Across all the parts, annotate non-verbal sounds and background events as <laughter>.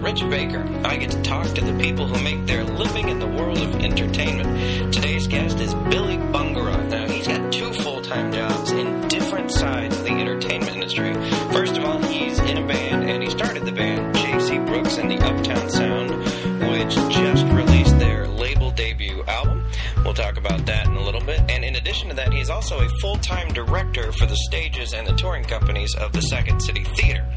Rich Baker. I get to talk to the people who make their living in the world of entertainment. Today's guest is Billy Bungeroth. Now, he's got two full time jobs in different sides of the entertainment industry. First of all, he's in a band, and he started the band J.C. Brooks and the Uptown Sound, which just released their label debut album. We'll talk about that in a little bit. And in addition to that, he's also a full time director for the stages and the touring companies of the Second City Theater.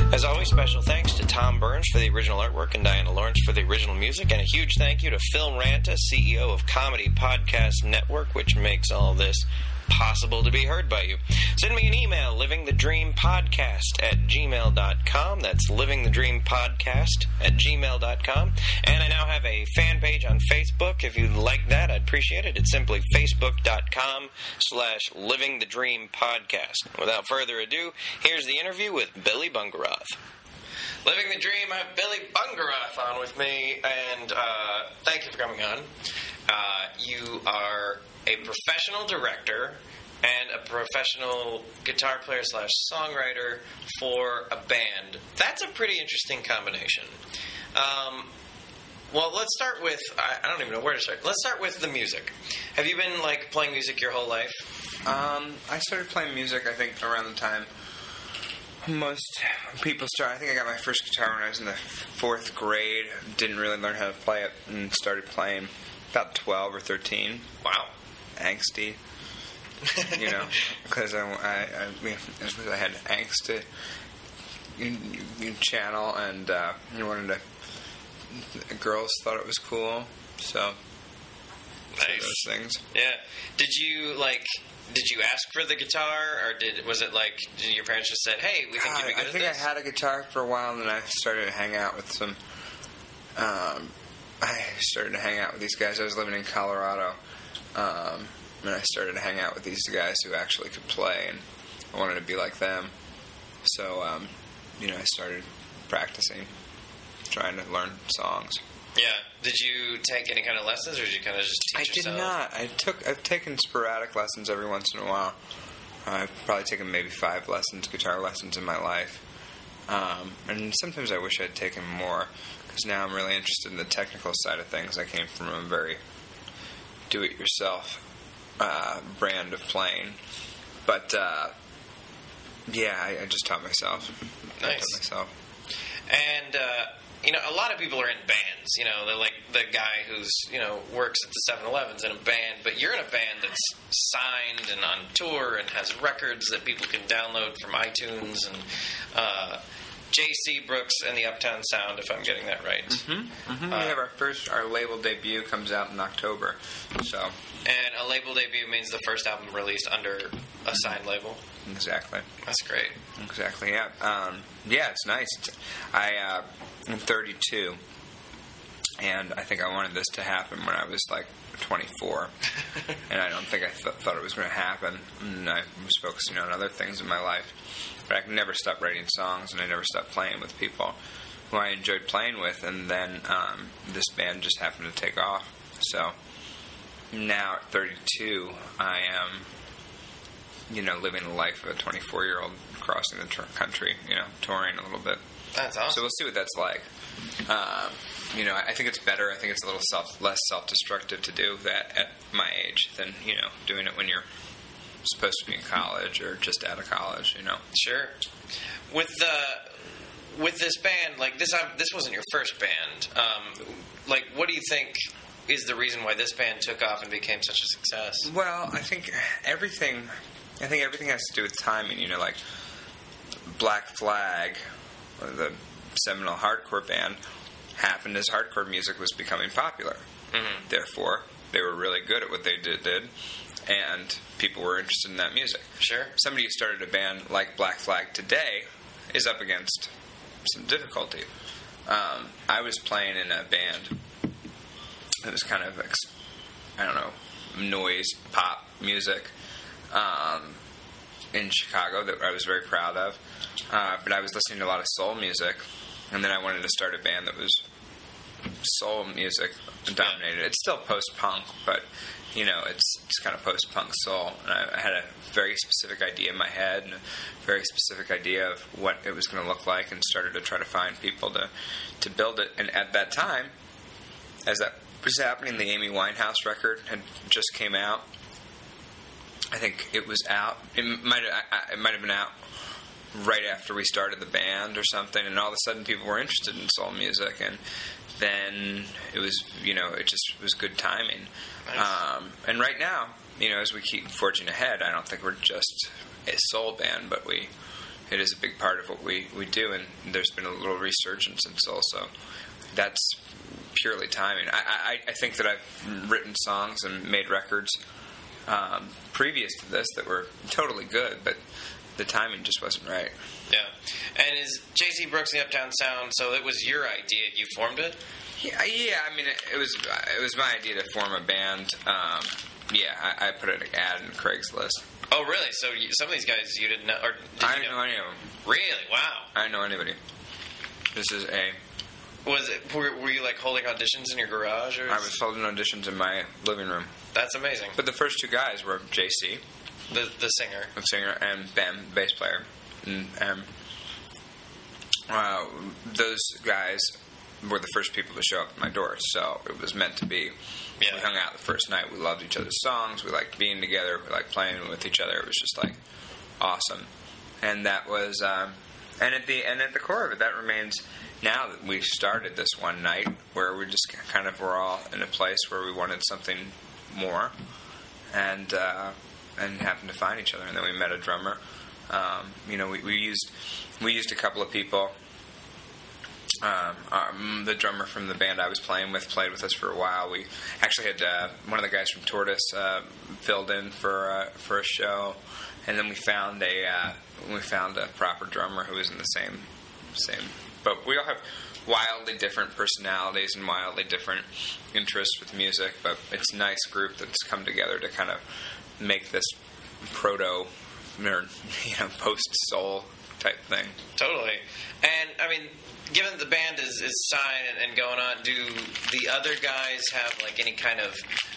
As always, special thanks to Tom Burns for the original artwork and Diana Lawrence for the original music, and a huge thank you to Phil Ranta, CEO of Comedy Podcast Network, which makes all this possible to be heard by you. Send me an email, livingthedreampodcast at gmail.com. That's livingthedreampodcast at gmail.com. And I now have a fan page on Facebook. If you like that, I'd appreciate it. It's simply facebook.com slash livingthedreampodcast. Without further ado, here's the interview with Billy Bungeroth. Living the Dream, I have Billy Bungeroth on with me, and uh, thank you for coming on. Uh, you are a professional director and a professional guitar player slash songwriter for a band. That's a pretty interesting combination. Um, well, let's start with I, I don't even know where to start. Let's start with the music. Have you been like playing music your whole life? Um, I started playing music, I think, around the time most people start. I think I got my first guitar when I was in the fourth grade. Didn't really learn how to play it and started playing about 12 or 13. Wow. Angsty. you know, <laughs> because I, I, I, I had angst to you, you channel, and uh, you wanted to. Girls thought it was cool, so. Nice. Those things. Yeah. Did you like? Did you ask for the guitar, or did was it like did your parents just said, "Hey, we think you'd be good I at think this"? I had a guitar for a while, and then I started to hang out with some. Um, I started to hang out with these guys. I was living in Colorado, um, and I started to hang out with these guys who actually could play, and I wanted to be like them. So, um, you know, I started practicing, trying to learn songs. Yeah. Did you take any kind of lessons, or did you kind of just teach I did yourself? not. I took. I've taken sporadic lessons every once in a while. I've probably taken maybe five lessons, guitar lessons in my life, um, and sometimes I wish I'd taken more because now I'm really interested in the technical side of things. I came from a very do-it-yourself uh, brand of playing, but uh, yeah, I, I just taught myself. Nice. taught myself. And uh, you know, a lot of people are in bands. You know, they're like the guy who's you know works at the 7-Elevens in a band, but you're in a band that's signed and on tour and has records that people can download from iTunes and. Uh, J.C. Brooks and the Uptown Sound, if I'm getting that right. Mm-hmm. Uh, we have our first, our label debut comes out in October, so And a label debut means the first album released under a signed label. exactly. That's great. Exactly. Yeah. Um, yeah. It's nice. It's, I uh, I'm 32, and I think I wanted this to happen when I was like 24, <laughs> and I don't think I th- thought it was going to happen. And I was focusing on other things in my life, but I never stopped writing songs, and I never stopped playing with people who I enjoyed playing with. And then um, this band just happened to take off. So now at 32, I am you know, living the life of a 24 year old crossing the tr- country, you know, touring a little bit. That's awesome. So we'll see what that's like. Um, you know, I think it's better. I think it's a little self, less self destructive to do that at my age than, you know, doing it when you're supposed to be in college or just out of college, you know. Sure. With the with this band, like this, um, this wasn't your first band. Um, like, what do you think is the reason why this band took off and became such a success? Well, I think everything. I think everything has to do with timing. You know, like Black Flag, the seminal hardcore band, happened as hardcore music was becoming popular. Mhm. Therefore, they were really good at what they did, did, and people were interested in that music. Sure. Somebody who started a band like Black Flag today is up against some difficulty. Um, I was playing in a band that was kind of, ex- I don't know, noise pop music um, in Chicago that I was very proud of. Uh, but I was listening to a lot of soul music, and then I wanted to start a band that was soul music dominated. It's still post punk, but you know, it's it's kind of post punk soul. And I, I had a very specific idea in my head and a very specific idea of what it was going to look like, and started to try to find people to to build it. And at that time, as that was happening, the Amy Winehouse record had just came out. I think it was out. It might have, it might have been out right after we started the band or something, and all of a sudden people were interested in soul music, and then it was you know it just was good timing. Nice. Um, and right now, you know, as we keep forging ahead, I don't think we're just a soul band, but we it is a big part of what we, we do, and there's been a little resurgence in soul, so that's purely timing. I, I, I think that I've written songs and made records um, previous to this that were totally good, but the timing just wasn't right. Yeah. And is JC Brooks the Uptown Sound? So it was your idea. You formed it. Yeah, yeah. I mean, it, it was it was my idea to form a band. Um, yeah, I, I put an ad in Craigslist. Oh, really? So you, some of these guys you didn't know, or did I didn't know any of them. Really? Wow. I didn't know anybody. This is a. Was it? Were, were you like holding auditions in your garage, or I was holding auditions in my living room, That's amazing. but the first two guys were JC, The the singer. the singer, and Ben, bass player. And, um, uh, those guys were the first people to show up at my door, so it was meant to be. Yeah. We hung out the first night. We loved each other's songs. We liked being together. We liked playing with each other. It was just like awesome, and that was. Um, and at the and at the core of it, that remains. Now that we started this one night, where we just kind of were all in a place where we wanted something more, and uh, and happened to find each other, and then we met a drummer. Um, you know, we, we used we used a couple of people. Um, um, the drummer from the band I was playing with played with us for a while. We actually had uh, one of the guys from Tortoise uh, filled in for uh, for a show, and then we found a uh, we found a proper drummer who was in the same same. But we all have wildly different personalities and wildly different interests with music. But it's a nice group that's come together to kind of make this proto or <laughs> you know post soul type thing. Totally. And I mean, given the band is, is signed and, and going on, do the other guys have like any kind of?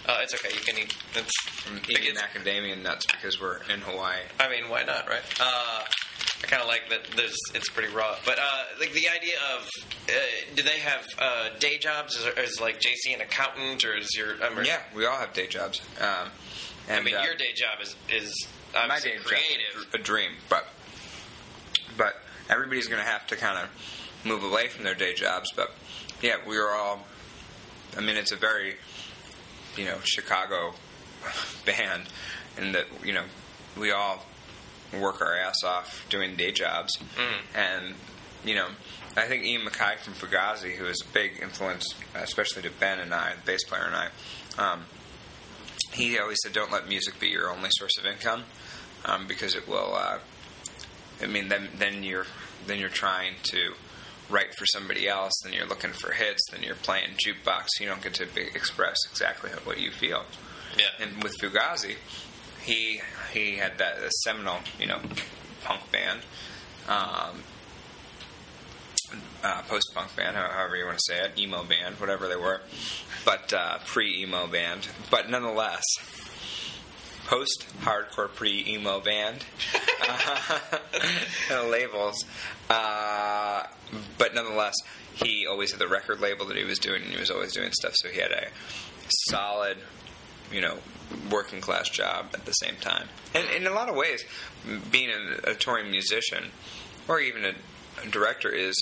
Uh, it's okay. You can eat. It's, I'm eating macadamia nuts because we're in Hawaii. I mean, why not, right? Uh, I kind of like that. There's, it's pretty raw, but uh, like the idea of, uh, do they have uh, day jobs? Is, is like JC an accountant, or is your? Mean, Yeah, we all have day jobs. Um, and, I mean, uh, your day job is is my day job creative. is a dream, but but everybody's going to have to kind of move away from their day jobs. But yeah, we are all. I mean, it's a very you know Chicago <laughs> band, and that you know we all work our ass off doing day jobs, and you know. I think Ian MacKaye from Fugazi, who is a big influence, especially to Ben and I, the bass player and I, um, he always said, "Don't let music be your only source of income, um, because it will. Uh, I mean, then then you're then you're trying to write for somebody else. Then you're looking for hits. Then you're playing jukebox. You don't get to be, express exactly what you feel. Yeah. And with Fugazi, he he had that a seminal, you know, punk band, um, uh, post punk band, however you want to say it, emo band, whatever they were, but uh, pre emo band. But nonetheless, post hardcore pre emo band <laughs> uh, <laughs> labels. Uh, but nonetheless, he always had the record label that he was doing, and he was always doing stuff. So he had a solid, you know, working class job at the same time. And in a lot of ways, being a, a touring musician or even a, a director is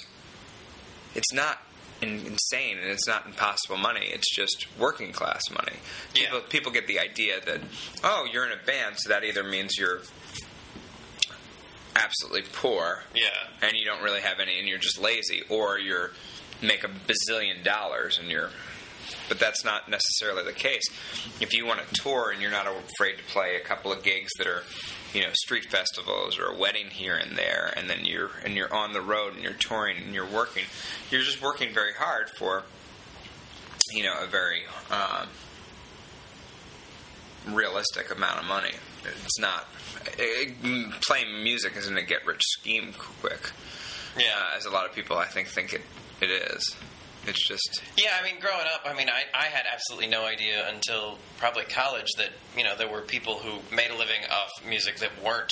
it's not insane and it's not impossible money. It's just working class money. Yeah. People people get the idea that oh, you're in a band, so that either means you're absolutely poor Yeah. and you don't really have any and you're just lazy or you're make a bazillion dollars and you're but that's not necessarily the case if you want to tour and you're not afraid to play a couple of gigs that are you know street festivals or a wedding here and there and then you're and you're on the road and you're touring and you're working you're just working very hard for you know a very um, realistic amount of money it's not it, playing music isn't a get rich scheme quick Yeah. uh, as a lot of people I think think it, it is. It's just Yeah, I mean, growing up, I mean, I, I had absolutely no idea until probably college that you know there were people who made a living off music that weren't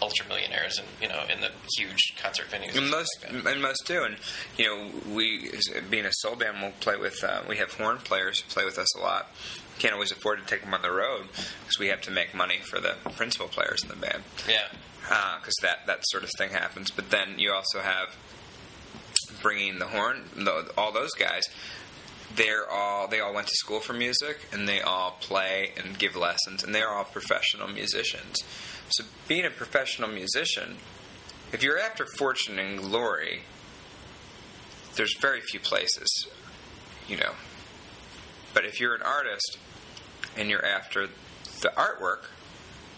ultra millionaires and you know in the huge concert venues. And And most like and most do, and you know, we being a soul band, we'll play with. Uh, we have horn players who play with us a lot. Can't always afford to take them on the road because we have to make money for the principal players in the band. Yeah, because that that sort of thing happens. But then you also have bringing the horn, the, all those guys. They're all they all went to school for music, and they all play and give lessons, and they're all professional musicians. So being a professional musician, if you're after fortune and glory, there's very few places, you know. But if you're an artist and you're after the artwork,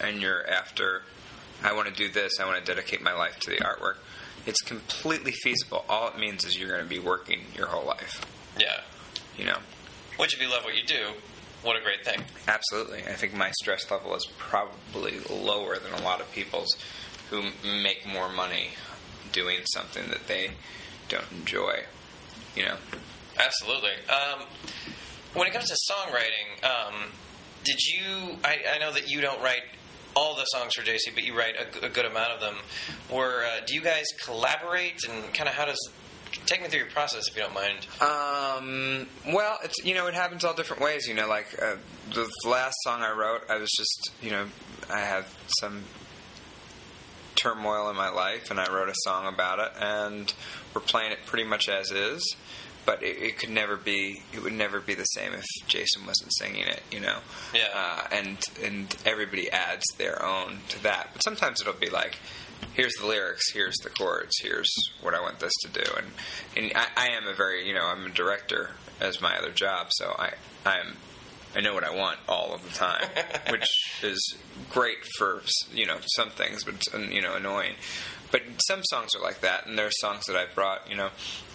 and you're after I want to do this, I want to dedicate my life to the artwork, it's completely feasible. All it means is you're going to be working your whole life. yeah. You know, Which, if you love what you do, what a great thing. absolutely. I think my stress level is probably lower than a lot of people's who make more money doing something that they don't enjoy. You know, Absolutely. Um, when it comes to songwriting, um, did you? I, I know that you don't write all the songs for JC, but you write a good amount of them. Were uh, do you guys collaborate and kind of how does? Take me through your process if you don't mind. Um, well, it's you know it happens all different ways. You know, like uh, the last song I wrote, I was just you know I had some turmoil in my life, and I wrote a song about it, and we're playing it pretty much as is. But it, it could never be. It would never be the same if Jason wasn't singing it. You know. Yeah. Uh, and and everybody adds their own to that. But sometimes it'll be like, here's the lyrics, here's the chords, here's what I want this to do. And and I, I am a very you know I'm a director as my other job, so I I'm I know what I want all of the time, <laughs> which is great for you know some things, but it's you know annoying. But some songs are like that, and there are songs that I've brought. You know,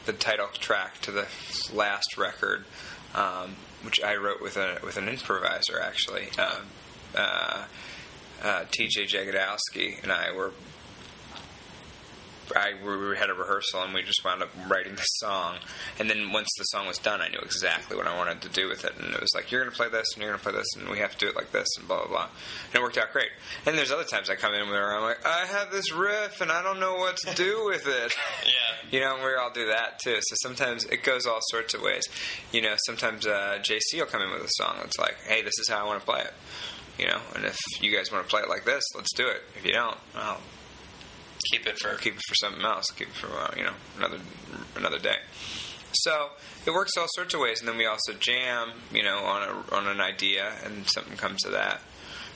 the title track to the last record, um, which I wrote with a with an improviser actually. Um, uh, uh, T.J. Jagodowski and I were. I we had a rehearsal and we just wound up writing the song. And then once the song was done, I knew exactly what I wanted to do with it. And it was like, you're going to play this and you're going to play this and we have to do it like this and blah blah blah. And it worked out great. And there's other times I come in where I'm like, I have this riff and I don't know what to do with it. <laughs> Yeah. You know, and we all do that too. So sometimes it goes all sorts of ways. You know, sometimes uh, JC will come in with a song that's like, hey, this is how I want to play it. You know, and if you guys want to play it like this, let's do it. If you don't, I'll Keep it for. keep it for something else. Keep it for uh, you know another another day. So it works all sorts of ways, and then we also jam, you know, on a on an idea, and something comes to that.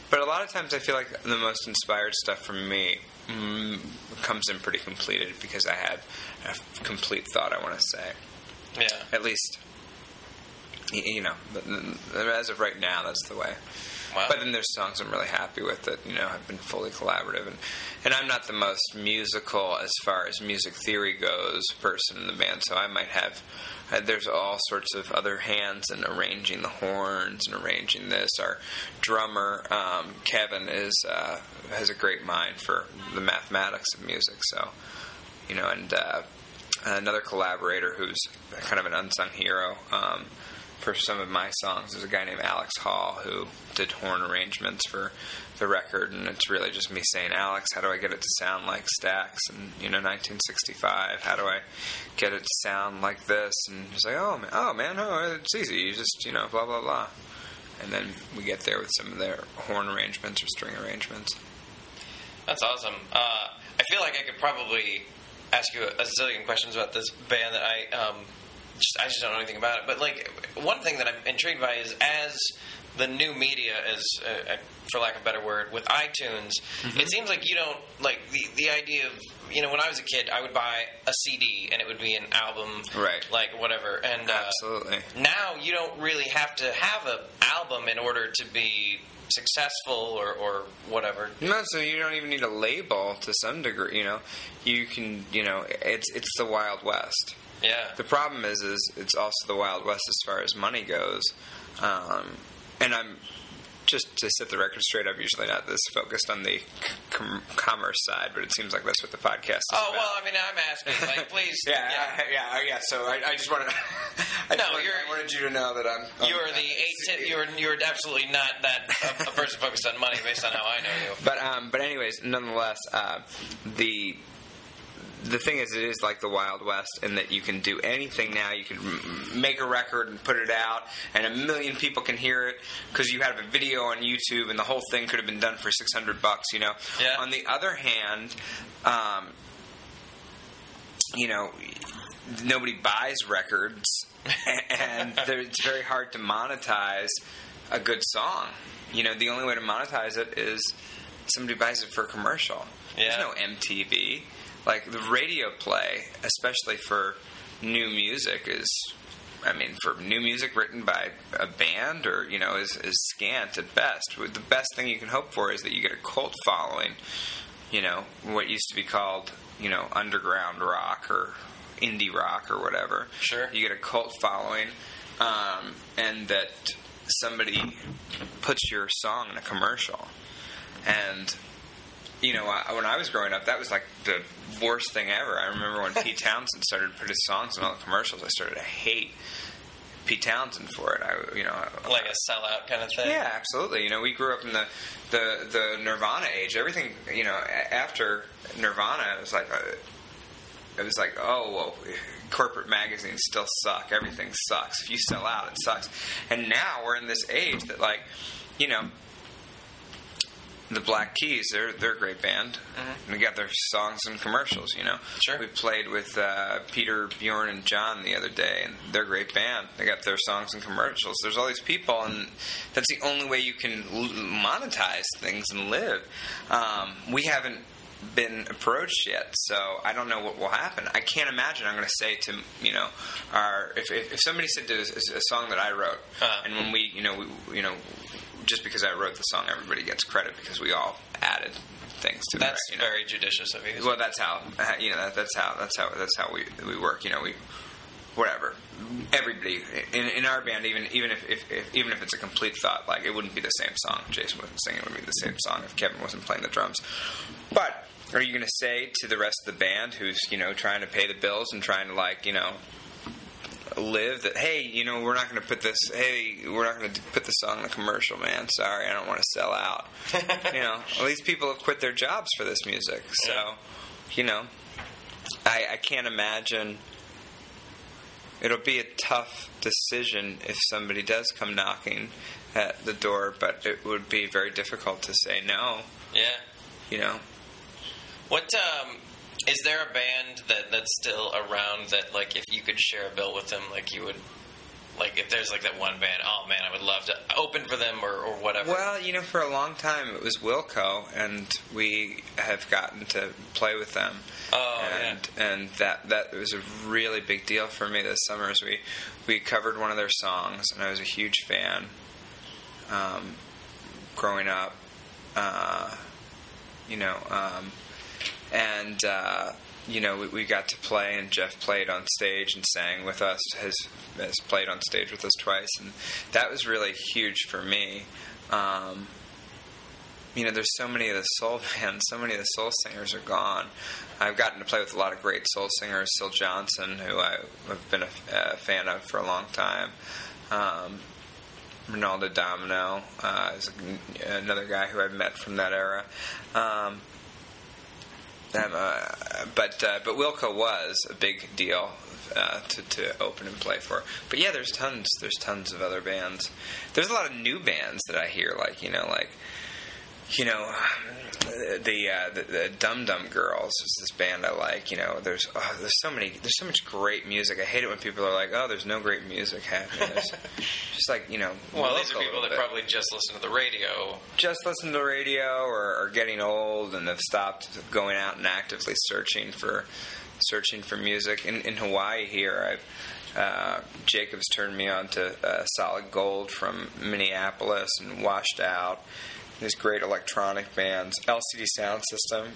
But a lot of times, I feel like the most inspired stuff from me mm, comes in pretty completed because I had a complete thought I want to say. Yeah. At least, you know, as of right now, that's the way. Wow. But then there's songs I'm really happy with that you know have been fully collaborative, and and I'm not the most musical as far as music theory goes person in the band, so I might have. Uh, there's all sorts of other hands in arranging the horns and arranging this. Our drummer um, Kevin is uh, has a great mind for the mathematics of music, so you know, and uh, another collaborator who's kind of an unsung hero um, for some of my songs is a guy named Alex Hall who did horn arrangements for the record, and it's really just me saying, Alex, how do I get it to sound like Stax and you know 1965? How do I get it to sound like this? And he's like, oh man, oh man, oh, it's easy. You just you know blah blah blah. And then we get there with some of their horn arrangements or string arrangements. That's awesome. Uh, I feel like I could probably ask you a zillion questions about this band that I um, just I just don't know anything about it. But like one thing that I'm intrigued by is as the new media is, uh, uh, for lack of a better word, with iTunes, Mm-hmm. it seems like you don't like the the idea of you know when I was a kid I would buy a CD and it would be an album, Right. Like whatever, and uh, Absolutely. now you don't really have to have an album in order to be successful or, or whatever. No, so you don't even need a label to some degree. You know, you can. You know, it's it's the Wild West. Yeah. The problem is, is it's also the Wild West as far as money goes, um, and I'm just to set the record straight, I'm usually not this focused on the com- commerce side, but it seems like that's what the podcast is. Oh about. well, I mean, I'm asking. Like, <laughs> please. Yeah, yeah, yeah, yeah. So I, I just wanted, <laughs> I, No, wanted, I wanted you to know that I'm. I'm You are the eight. T- <laughs> you're you're absolutely not that a, a person focused on money based on how I know you. But um, but anyways, nonetheless, uh, the the thing is, it is like the Wild West in that you can do anything now. You can make a record and put it out, and a million people can hear it because you have a video on YouTube, and the whole thing could have been done for six hundred bucks. You know. Yeah. On the other hand, um, you know, nobody buys records, <laughs> and it's very hard to monetize a good song. You know, the only way to monetize it is somebody buys it for a commercial. Yeah. There's no MTV. Like the radio play, especially for new music, is. I mean, for new music written by a band, or you know, is, is scant at best. The best thing you can hope for is that you get a cult following. You know, what used to be called, you know, underground rock or indie rock or whatever. Sure. You get a cult following, um, and that somebody puts your song in a commercial. And you know, I, when I was growing up, that was like the worst thing ever. I remember when Pete <laughs> Townshend started putting his songs in all the commercials. I started to hate Pete Townshend for it. I, you know, Like a sellout kind of thing. yeah, absolutely. You know, we grew up in the the, the Nirvana age. Everything, you know, after Nirvana, it was like, uh, it was like, oh, well, corporate magazines still suck. Everything sucks. If you sell out, it sucks. And now we're in this age that, like, you know, the Black Keys, they're they're a great band. And they got their songs and commercials. You know, Sure. We played with uh, Peter, Bjorn, and John the other day, and they're a great band. They got their songs and commercials. There's all these people, and that's the only way you can l- monetize things and live. Um, we haven't been approached yet, so I don't know what will happen. I can't imagine I'm going to say to you know our if, if, if somebody said to a, a song that I wrote, Uh-huh. and when we you know we you know just because I wrote the song, everybody gets credit because we all added things to That's it. Know? very judicious of you. Well, that's how you know. That, that's how. That's how. That's how we we work. You know, we whatever. Everybody in, in our band, even even if, if, if even if it's a complete thought, like it wouldn't be the same song. Jason wasn't singing; it would be the same song if Kevin wasn't playing the drums. But are you going to say to the rest of the band, who's you know trying to pay the bills and trying to like you know live that hey you know we're not going to put this hey we're not going to put this song in a commercial man. Sorry i don't want to sell out. <laughs> You know all these people have quit their jobs for this music. So you know I, I can't imagine it'll be a tough decision if somebody does come knocking at the door but it would be very difficult to say no. Yeah. you know? What um is there a band that that's still around that like if you could share a bill with them like you would like if there's like that one band oh man I would love to open for them or, or whatever Well, you know, for a long time it was Wilco, and we have gotten to play with them. Oh, and and that that was a really big deal for me this summer. As we we covered one of their songs, and I was a huge fan. Um, growing up, uh, you know, um, and uh, you know, we, we got to play, and Jeff played on stage and sang with us. Has has played on stage with us twice, and that was really huge for me. Um, you know, there's so many of the soul <laughs> bands, so many of the soul singers are gone. I've gotten to play with a lot of great soul singers. Syl Johnson, who I have been a, a fan of for a long time. Um, Ronaldo Domino uh, is another guy who I've met from that era. Um, uh, but uh, but Wilco was a big deal uh, to to open and play for. But yeah, there's tons there's tons of other bands. There's a lot of new bands that I hear, like you know, like you know, the uh, the, the Dum Dum Girls is this band I like. You know, there's oh, there's so many there's so much great music. I hate it when people are like, oh, there's no great music happening. There's <laughs> just like you know, well look these are people that bit probably just listen to the radio just listen to the radio or are getting old and have stopped going out and actively searching for searching for music. In, in Hawaii here, I've uh, Jacobs turned me on to uh, Solid Gold from Minneapolis and Washed Out. These great electronic bands, LCD Sound System.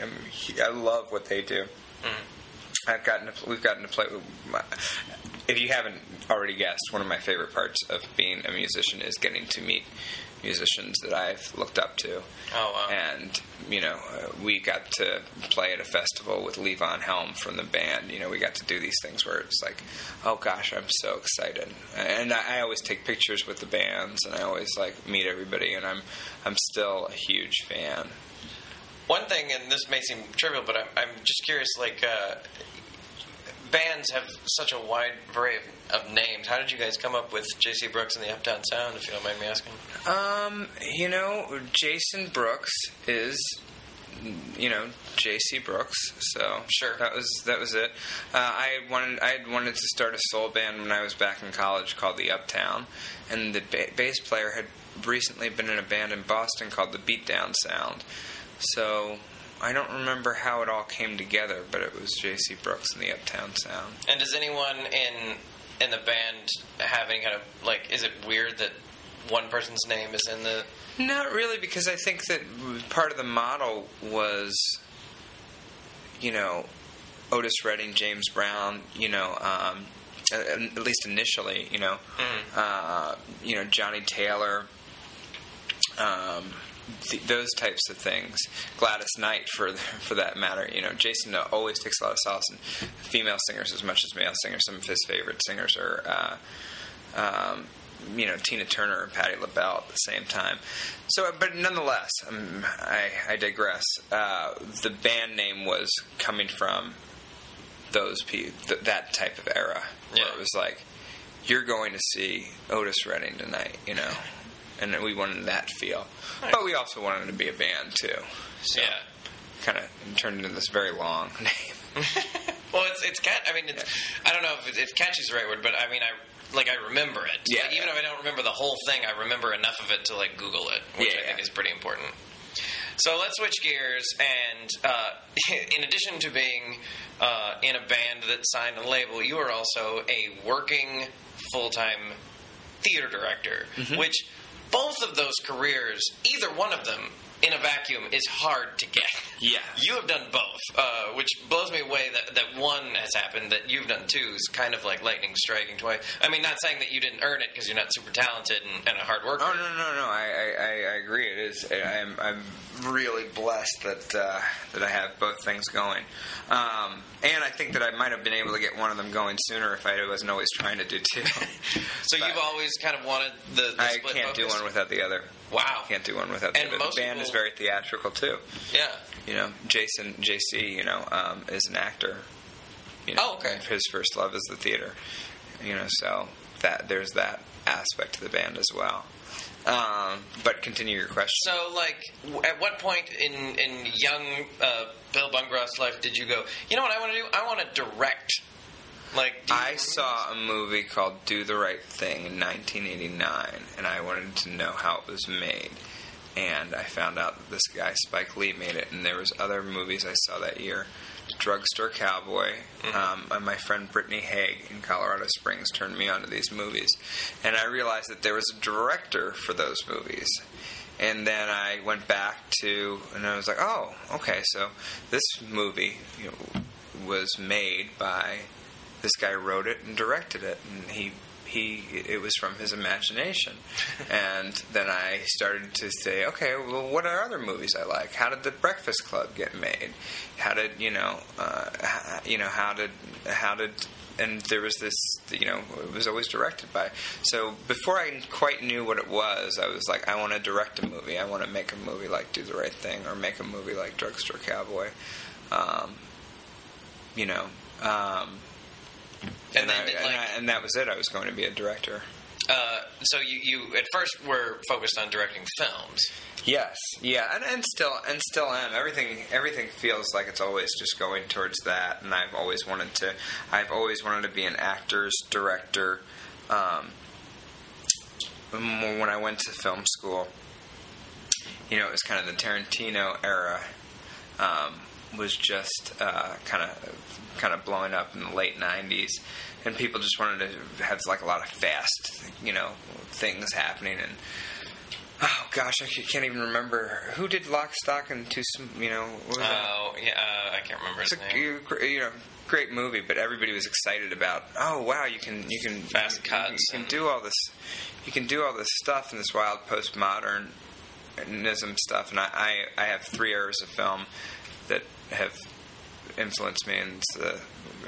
I, mean, I love what they do. Mm-hmm. I've gotten to, we've gotten to play. My, if you haven't already guessed, one of my favorite parts of being a musician is getting to meet musicians that I've looked up to. Oh, wow. And you know, uh, we got to play at a festival with Levon Helm from the band. You know, we got to do these things where it's like, oh gosh, I'm so excited. And I, I always take pictures with the bands, and I always like meet everybody, and I'm I'm still a huge fan. One thing, and this may seem trivial, but I'm, I'm just curious. Like, uh, bands have such a wide array of, of names. How did you guys come up with J.C. Brooks and the Uptown Sound? If you don't mind me asking. Um, you know, Jason Brooks is, you know, J.C. Brooks. So Sure. that was that was it. Uh, I wanted I had wanted to start a soul band when I was back in college called the Uptown, and the ba- bass player had recently been in a band in Boston called the Beatdown Sound. So. I don't remember how it all came together, but it was J.C. Brooks and the Uptown Sound. And does anyone in in the band have any kind of like? Is it weird that one person's name is in the? Not really, because I think that part of the model was, you know, Otis Redding, James Brown, you know, um, at at least initially, you know, uh, you know, Johnnie Taylor, um, th- those types of things. Gladys Knight, for for that matter, you know, Jason always takes a lot of solace in female singers as much as male singers. Some of his favorite singers are. Uh, um, you know Tina Turner and Patti LaBelle at the same time. So, but nonetheless, um, I, I digress. Uh, the band name was coming from those pe- th- that type of era where Yeah. it was like you're going to see Otis Redding tonight, you know, and we wanted that feel. But we also wanted to be a band too. So Yeah. kind of turned into this very long <laughs> name. <laughs> Well, it's it's cat. I mean, it's, I don't know if, it- if catchy is the right word, but I mean, I like I remember it. Yeah. Like, even if I don't remember the whole thing, I remember enough of it to like Google it, which Yeah, I think yeah. is pretty important. So let's switch gears, and uh, <laughs> in addition to being uh, in a band that signed a label, you are also a working full time theater director, Mm-hmm. which both of those careers, either one of them in a vacuum, is hard to get. Yeah. You have done both, uh, which blows me away that, that one has happened, that you've done two is kind of like lightning striking twice. I mean, not saying that you didn't earn it because you're not super talented and, and a hard worker. Oh no no no! I I, I- I agree. It is. I'm I'm really blessed that uh, that I have both things going, um, and I think that I might have been able to get one of them going sooner if I wasn't always trying to do two. <laughs> So But you've always kind of wanted the, the I can't do one without the other. Wow. Can't do one without the And most the band people- is very theatrical too. Yeah. You know, Jason JC, you know, um, is an actor. You know, Oh, okay. His first love is the theater. You know, so that there's that aspect to the band as well. Um, but continue your question. So, like, w- at what point in in young uh, Bill Bungeroth's life did you go? You know what I want to do? I want to direct. Like, do I saw a movie called Do the Right Thing in 1989, and I wanted to know how it was made. And I found out that this guy Spike Lee made it, and there was other movies I saw that year. Drugstore Cowboy. Um, and my friend Brittany Haig in Colorado Springs turned me on to these movies, and I realized that there was a director for those movies. And then I went back to, and I was like, oh, okay, so this movie you know, was made by this guy wrote it and directed it, and he he it was from his imagination. <laughs> and then I started to say, okay, well, what are other movies I like? How did The Breakfast Club get made? How did you know? Uh, h- you know how did how did and there was this, you know, it was always directed by. So before I quite knew what it was, I was like, I want to direct a movie. I want to make a movie like Do the Right Thing or make a movie like Drugstore Cowboy. Um, you know, um, And and, then I, did, and, I, and that was it. I was going to be a director. Uh, so you, you at first were focused on directing films. Yes, yeah, and, and still and still am. Everything everything feels like it's always just going towards that, and I've always wanted to. I've always wanted to be an actor's director. Um, when I went to film school, you know, it was kind of the Tarantino era. Um, was just uh, kind of kind of blowing up in the late '90s, and people just wanted to have like a lot of fast, you know, things happening and oh gosh, I can't even remember who did Lock, Stock, and Two. You know, what was that? Oh, yeah, uh, I can't remember his It's a name. you you know great movie, but everybody was excited about. Oh wow, you can you can Fast you, cuts You can do all this. You can do all this stuff in this wild postmodernism stuff, and I I, I have three eras of film that have influenced me, and it's, uh,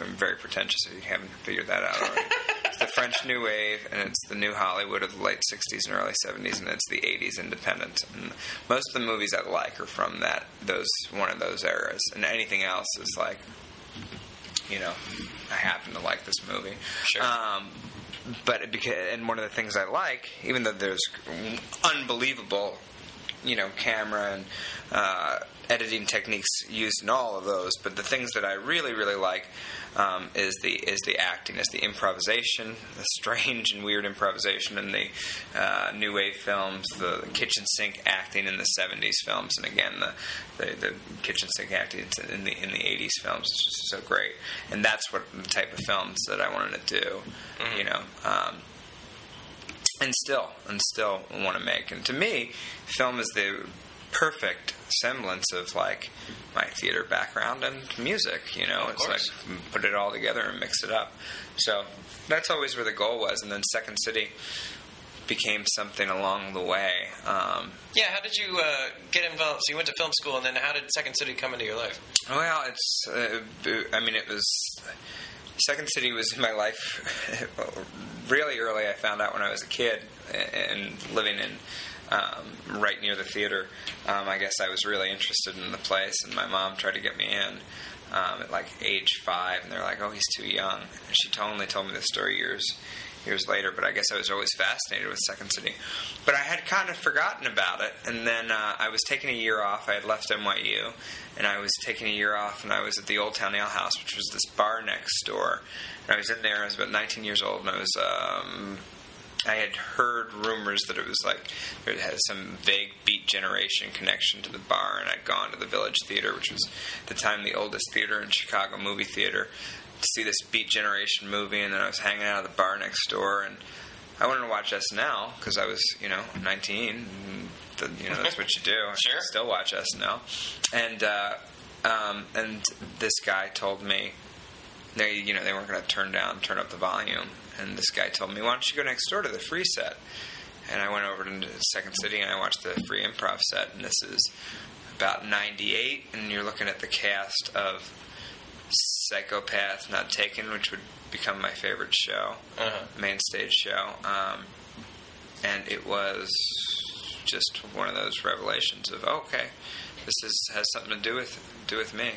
I'm very pretentious if you haven't figured that out already. <laughs> it's the French New Wave, and it's the New Hollywood of the late '60s and early '70s, and it's the '80s independent. And most of the movies I like are from that those one of those eras, and anything else is like you know, I happen to like this movie. Sure. Um, but it beca- and one of the things I like, even though there's unbelievable, you know, camera and uh, editing techniques used in all of those, but the things that I really, really like um, is the is the acting, is the improvisation, the strange and weird improvisation in the uh, new wave films, the kitchen sink acting in the '70s films, and again the the, the kitchen sink acting in the in the '80s films is just so great, and that's what the type of films that I wanted to do, you know. Um, and still and still want to make. And to me, film is the perfect semblance of like my theater background and music. You know, Of it's course. like put it all together and mix it up. So that's always where the goal was. And then Second City became something along the way. Um, Yeah, how did you uh, get involved? So you went to film school, and then how did Second City come into your life? Well, it's. Uh, I mean, it was. Second City was in my life <laughs> really early. I found out when I was a kid and living in um, right near the theater. Um, I guess I was really interested in the place, and my mom tried to get me in um, at like age five, and they're like, "Oh, he's too young." And she only told me the story years years later, but I guess I was always fascinated with Second City. But I had kind of forgotten about it, and then uh, I was taking a year off. I had left NYU, and I was taking a year off, and I was at the Old Town Ale House, which was this bar next door. And I was in there. I was about 19 years old, and I was. Um, I had heard rumors that it was like it had some vague Beat Generation connection to the bar, and I'd gone to the Village Theater, which was at the time the oldest theater in Chicago, movie theater, to see this Beat Generation movie, and then I was hanging out at the bar next door, and I wanted to watch SNL because I was, you know, 19. And the, you know, that's what you do. I <laughs> Sure. still watch SNL, and uh, um, and this guy told me they you know they weren't going to turn down turn up the volume and this guy told me why don't you go next door to the free set? And i went over to second city and i watched the free improv set. And this is about 98 and you're looking at the cast of psychopath not taken which would become my favorite show Uh-huh. main stage show. Um, and it was just one of those revelations of okay this is, has something to do with do with me.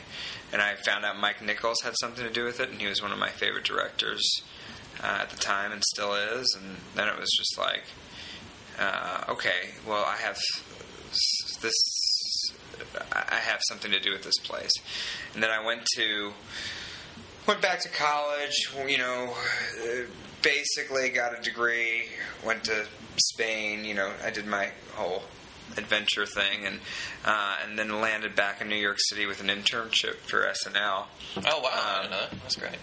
And I found out Mike Nichols had something to do with it and he was one of my favorite directors uh, at the time and still is and then it was just like uh, okay well I have this I have something to do with this place and then I went to went back to college, you know, basically got a degree, went to Spain, you know, I did my whole adventure thing and uh, and then landed back in New York City with an internship for SNL. Oh wow, I Um, didn't know that. That's great.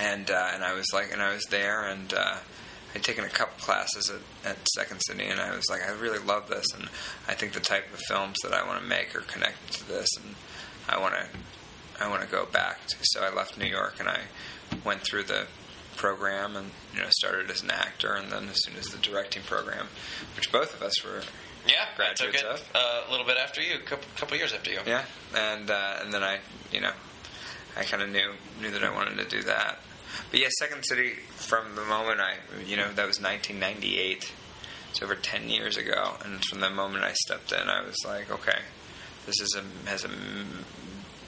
And uh, and I was like and I was there and uh, I'd taken a couple classes at, at Second City and I was like I really love this and I think the type of films that I want to make are connected to this and I want to I want to go back. To, so I left New York and I went through the program and you know started as an actor and then as soon as the directing program, which both of us were Yeah, I took it of. uh, a little bit after you, a couple, couple years after you. yeah, and uh, and then I you know I kind of knew knew that I wanted to do that. But yeah, Second City from the moment I you know that was 1998. It's over 10 years ago, and from the moment I stepped in, I was like, okay, this is a has a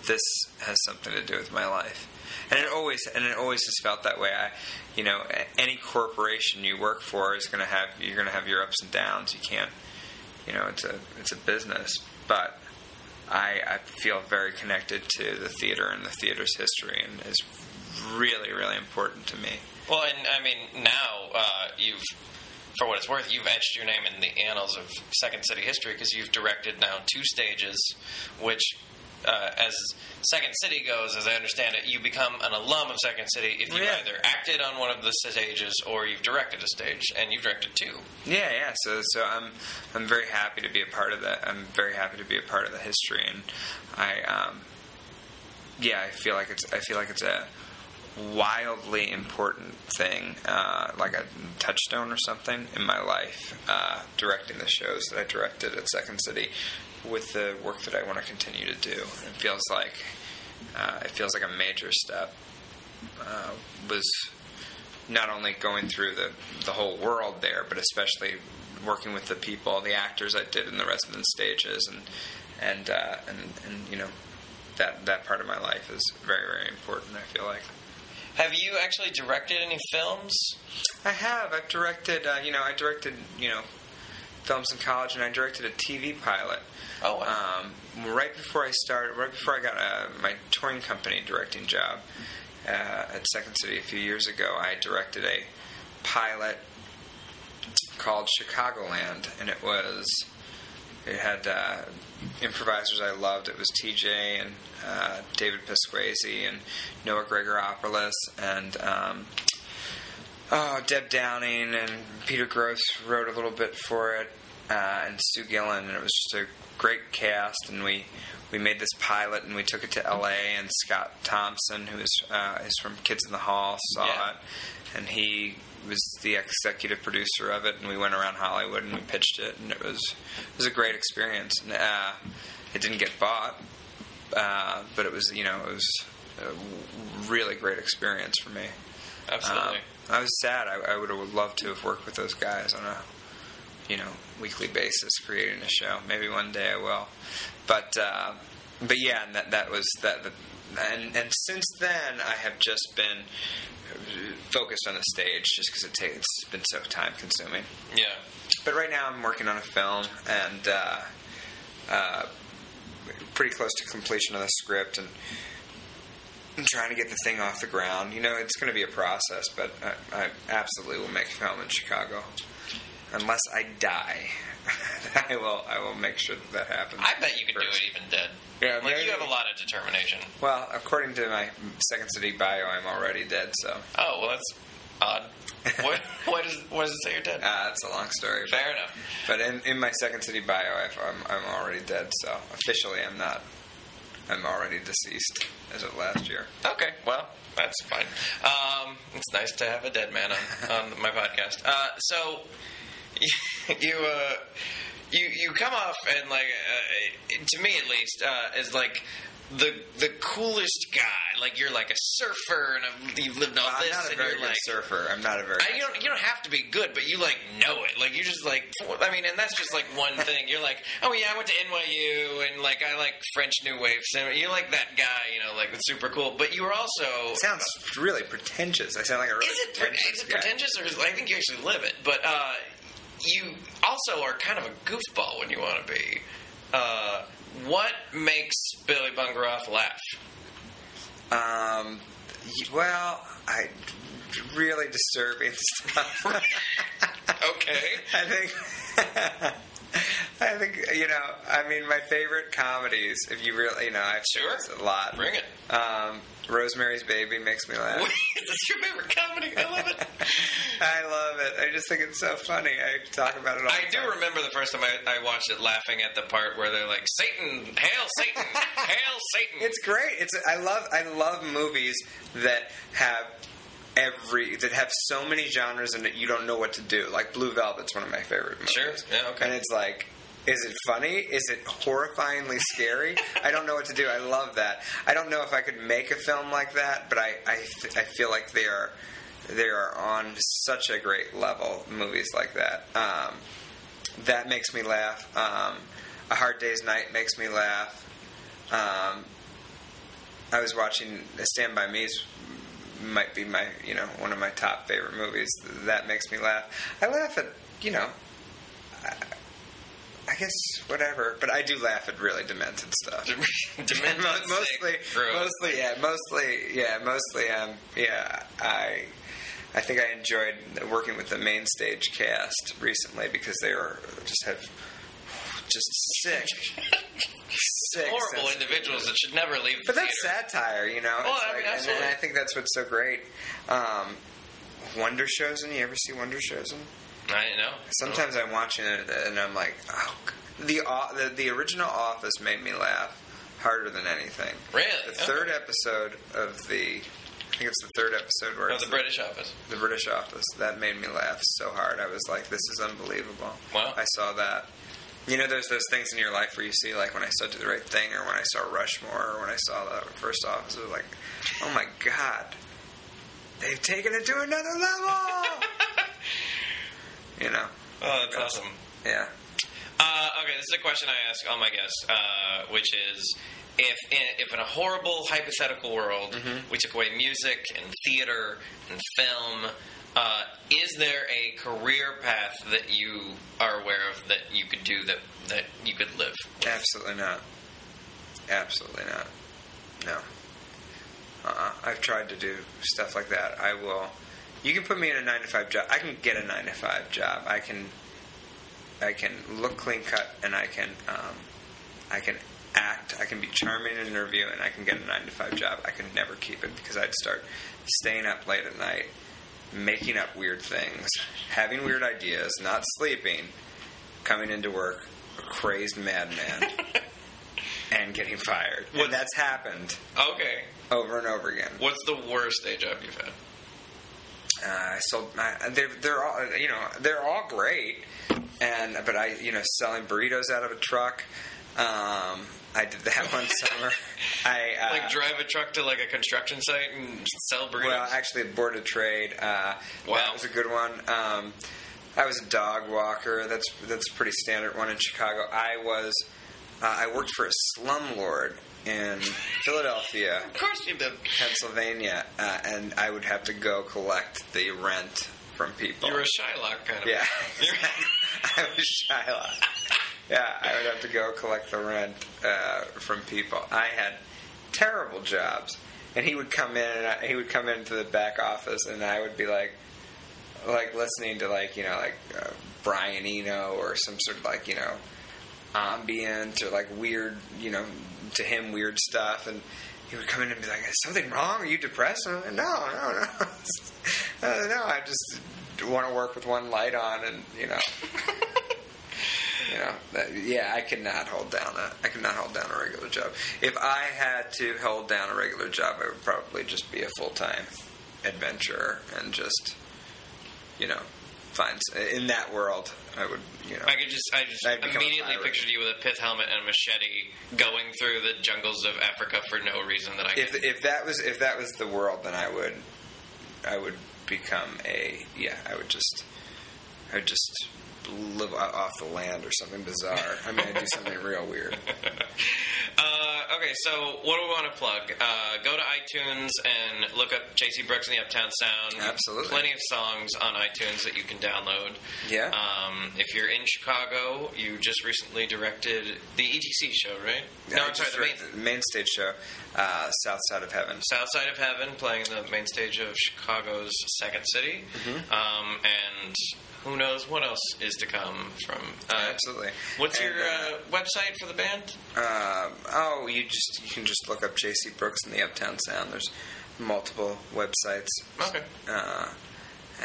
this has something to do with my life. And it always and it always has felt that way. I you know any corporation you work for is going to have you're going to have your ups and downs. You can't you know it's a it's a business. But i i feel very connected to the theater and the theater's history and it's really really important to me Well, and I mean, now uh, you've, for what it's worth, you've etched your name in the annals of Second City history because you've directed now two stages, which uh, as Second City goes, as I understand it, you become an alum of Second City if you Yeah. either acted on one of the stages or you've directed a stage, and you've directed two. Yeah, yeah. So, so I'm, I'm very happy to be a part of that. I'm very happy to be a part of the history, and I, um, yeah, I feel like it's, I feel like it's a wildly important thing, uh, like a touchstone or something in my life. Uh, directing the shows that I directed at Second City, with the work that I want to continue to do, it feels like, uh, it feels like a major step. Uh, was not only going through the the whole world there, but especially working with the people, the actors I did in the resident stages, and and uh, and and you know that that part of my life is very very important. I feel like Have you actually directed any films? I have. I've directed. Uh, you know, I directed. You know, films in college, and I directed a TV pilot. Oh, wow. Um, right before I started, right before I got uh, my touring company directing job uh, at Second City a few years ago, I directed a pilot called Chicagoland, and it was it had uh, improvisers I loved. It was T.J. and uh, David Pasquesi and Noah Gregoropoulos and. Um, Oh, Deb Downing and Peter Grosz wrote a little bit for it, uh, and Sue Gillen, and it was just a great cast. And we we made this pilot, and we took it to L.A. And Scott Thompson, who is uh, is from Kids in the Hall, saw Yeah. it, and he was the executive producer of it. And we went around Hollywood and we pitched it, and it was it was a great experience. And, uh, it didn't get bought, uh, but it was you know it was a really great experience for me. Absolutely. Um, I was sad. I, I would have loved to have worked with those guys on a, you know, weekly basis, creating a show. Maybe one day I will. But, uh, but yeah, and that that was that. The, and and since then, I have just been focused on the stage, just because it takes it's been so time consuming. yeah. But right now, I'm working on a film and uh, uh, pretty close to completion of the script, and I'm trying to get the thing off the ground. You know, it's going to be a process, but I, I absolutely will make a film in Chicago, unless I die. <laughs> I will. I will make sure that that happens. I bet you could do it even dead. Yeah, like maybe. you have a lot of determination. Well, according to my Second City bio, I'm already dead. So Oh well, that's odd. <laughs> what what does what does it say you're dead? uh, it's a long story. but- Fair enough. But in, in my second city bio, I've, I'm, I'm already dead. So officially, I'm not. I'm already deceased as of last year. Okay, well, that's fine. Um, it's nice to have a dead man on, on my podcast. Uh, so, <laughs> you uh, you you come off and like uh, to me at least uh, as like the the coolest guy. Like you're like a surfer and a, you've lived all Well, I'm this, not a and very you're good like. surfer. I'm not a very. I, you don't. You don't have to be good, but you like know it. Like you just like. I mean, and that's just like one <laughs> thing. You're like, oh yeah, I went to NYU, and like I like French New Wave cinema. You're like that guy, you know, like that's super cool. But you were also. It sounds really pretentious. I sound like a really Is it pretentious is it pretentious, or is, I think you actually live it? But uh, you also are kind of a goofball when you want to be. Uh, what makes Billy Bungeroth laugh? Um, well, I really disturbing <laughs> stuff. Okay. <laughs> I think. <laughs> I think you know. I mean, my favorite comedies. If you really, you know, I've Sure. a lot. Bring it. Um, Rosemary's Baby makes me laugh. That's your favorite comedy? I love it. <laughs> I love it. I just think it's so funny. I talk about it all I do time. remember the first time I, I watched it, laughing at the part where they're like, "Satan, hail Satan, <laughs> hail Satan." It's great. It's I love I love movies that have every that have so many genres in it you don't know what to do. Like Blue Velvet's one of my favorite movies. Sure. Yeah, okay. And it's like is it funny? Is it horrifyingly scary? I don't know what to do. I love that. I don't know if I could make a film like that, but I I, I feel like they are they are on such a great level. Movies like that. Um, that makes me laugh. Um, a Hard Day's Night makes me laugh. Um, I was watching Stand by Me's might be my you know one of my top favorite movies. That makes me laugh. I laugh at you know. I, I guess whatever, but I do laugh at really demented stuff. <laughs> Demented, Mo- mostly, mostly, yeah, mostly, yeah, mostly. Um, yeah, I, I think I enjoyed working with the main stage cast recently because they were just have just sick, <laughs> sick Horrible sense individuals that should never leave. But the that's theater. satire, you know. Well, It's I mean, like- and, and I think that's what's so great. Um, Wonder Showzen. You ever see Wonder Showzen? I know. Sometimes I'm watching it and I'm like, oh, the the, the original Office made me laugh harder than anything. Really? The Okay. third episode of the, I think it's the third episode where Oh, it's the British Office. the British Office. That made me laugh so hard. I was like, this is unbelievable. Wow. I saw that. You know, there's those things in your life where you see, like when I saw Do the Right Thing, or when I saw Rushmore, or when I saw the first Office. It was like, oh my god, they've taken it to another level. You know? Oh, that's awesome. Yeah. Uh, okay, this is a question I ask all my guests, uh, which is if in, if in a horrible hypothetical world we took away music and theater and film, uh, is there a career path that you are aware of that you could do that that you could live? Absolutely not. Absolutely not. No. Uh-uh. I've tried to do stuff like that. I will. You can put me in a nine to five job. I can get a nine to five job. I can. I can look clean cut, and I can. Um, I can act. I can be charming in an interview, and I can get a nine to five job. I could never keep it because I'd start staying up late at night, making up weird things, having weird ideas, not sleeping, coming into work a crazed madman, <laughs> and getting fired. What- And that's happened Okay, over and over again. what's the worst day job you've had? Uh, I sold. I, they're they're all you know they're all great, and but I you know selling burritos out of a truck. Um, I did that <laughs> one summer. I uh, Like drive a truck to like a construction site and sell burritos. Well, actually, a board of trade. Uh, Wow. That was a good one. Um, I was a dog walker. That's that's a pretty standard one in Chicago. I was. Uh, I worked for a slumlord in Philadelphia, of course you did. Pennsylvania, uh, and I would have to go collect the rent from people. You were a Shylock kind of. Yeah, I was <laughs> Shylock. Yeah, I would have to go collect the rent uh, from people. I had terrible jobs, and he would come in, and I, he would come into the back office, and I would be like, like listening to like you know like uh, Brian Eno or some sort of like you know ambient or like weird you know to him weird stuff, and he would come in and be like, "Is something wrong? Are you depressed?" And I'm like, no, no, no, <laughs> uh, no. I just want to work with one light on, and you know. You know, that, yeah, I could not hold down a, I could not hold down a regular job. If I had to hold down a regular job, I would probably just be a full time adventurer and just, you know, find s- in that world. I would, you know, I could just, I just I'd become a immediately pictured you with a pith helmet and a machete going through the jungles of Africa for no reason that I if if that was if that was the world, then I would, I would become a yeah. I would just, I would just live off the land or something bizarre. I mean, I'd do something <laughs> real weird. Uh, okay, so what do we want to plug? Uh, go to iTunes and look up JC Brooks and the Uptown Sound. Absolutely. Plenty of songs on iTunes that you can download. Yeah. Um, if you're in Chicago, you just recently directed the ETC show, right? no, I'm sorry, the main, the main stage show, uh, South Side of Heaven. South Side of Heaven, playing the main stage of Chicago's Second City. Mm-hmm. Um, and who knows what else is to come from. Uh, Absolutely. What's And, your uh, website for the band? Um, oh, you just you can just look up J.C. Brooks and the Uptown Sound. There's multiple websites. Okay. Uh,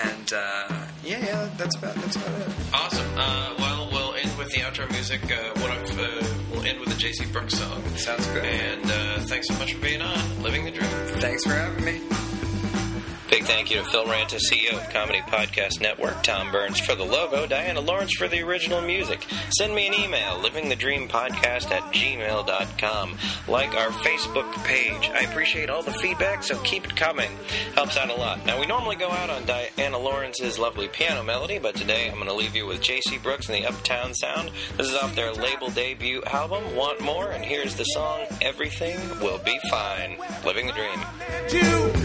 and uh, yeah, yeah, that's about that's about it. Awesome. Uh, well, we'll end with the outro music. Uh, one of uh, we'll end with the JC Brooks song. Sounds good. And uh, thanks so much for being on Living the Dream. Thanks for having me. Thank you to Phil Ranta, CEO of Comedy Podcast Network, Tom Burns for the logo, Diana Lawrence for the original music. Send me an email, livingthedreampodcast at gmail.com. Like our Facebook page. I appreciate all the feedback, so keep it coming. Helps out a lot. Now, we normally go out on Diana Lawrence's lovely piano melody, but today I'm going to leave you with JC Brooks and the Uptown Sound. This is off their label debut album, Want More, and here's the song, Everything Will Be Fine. Living the Dream.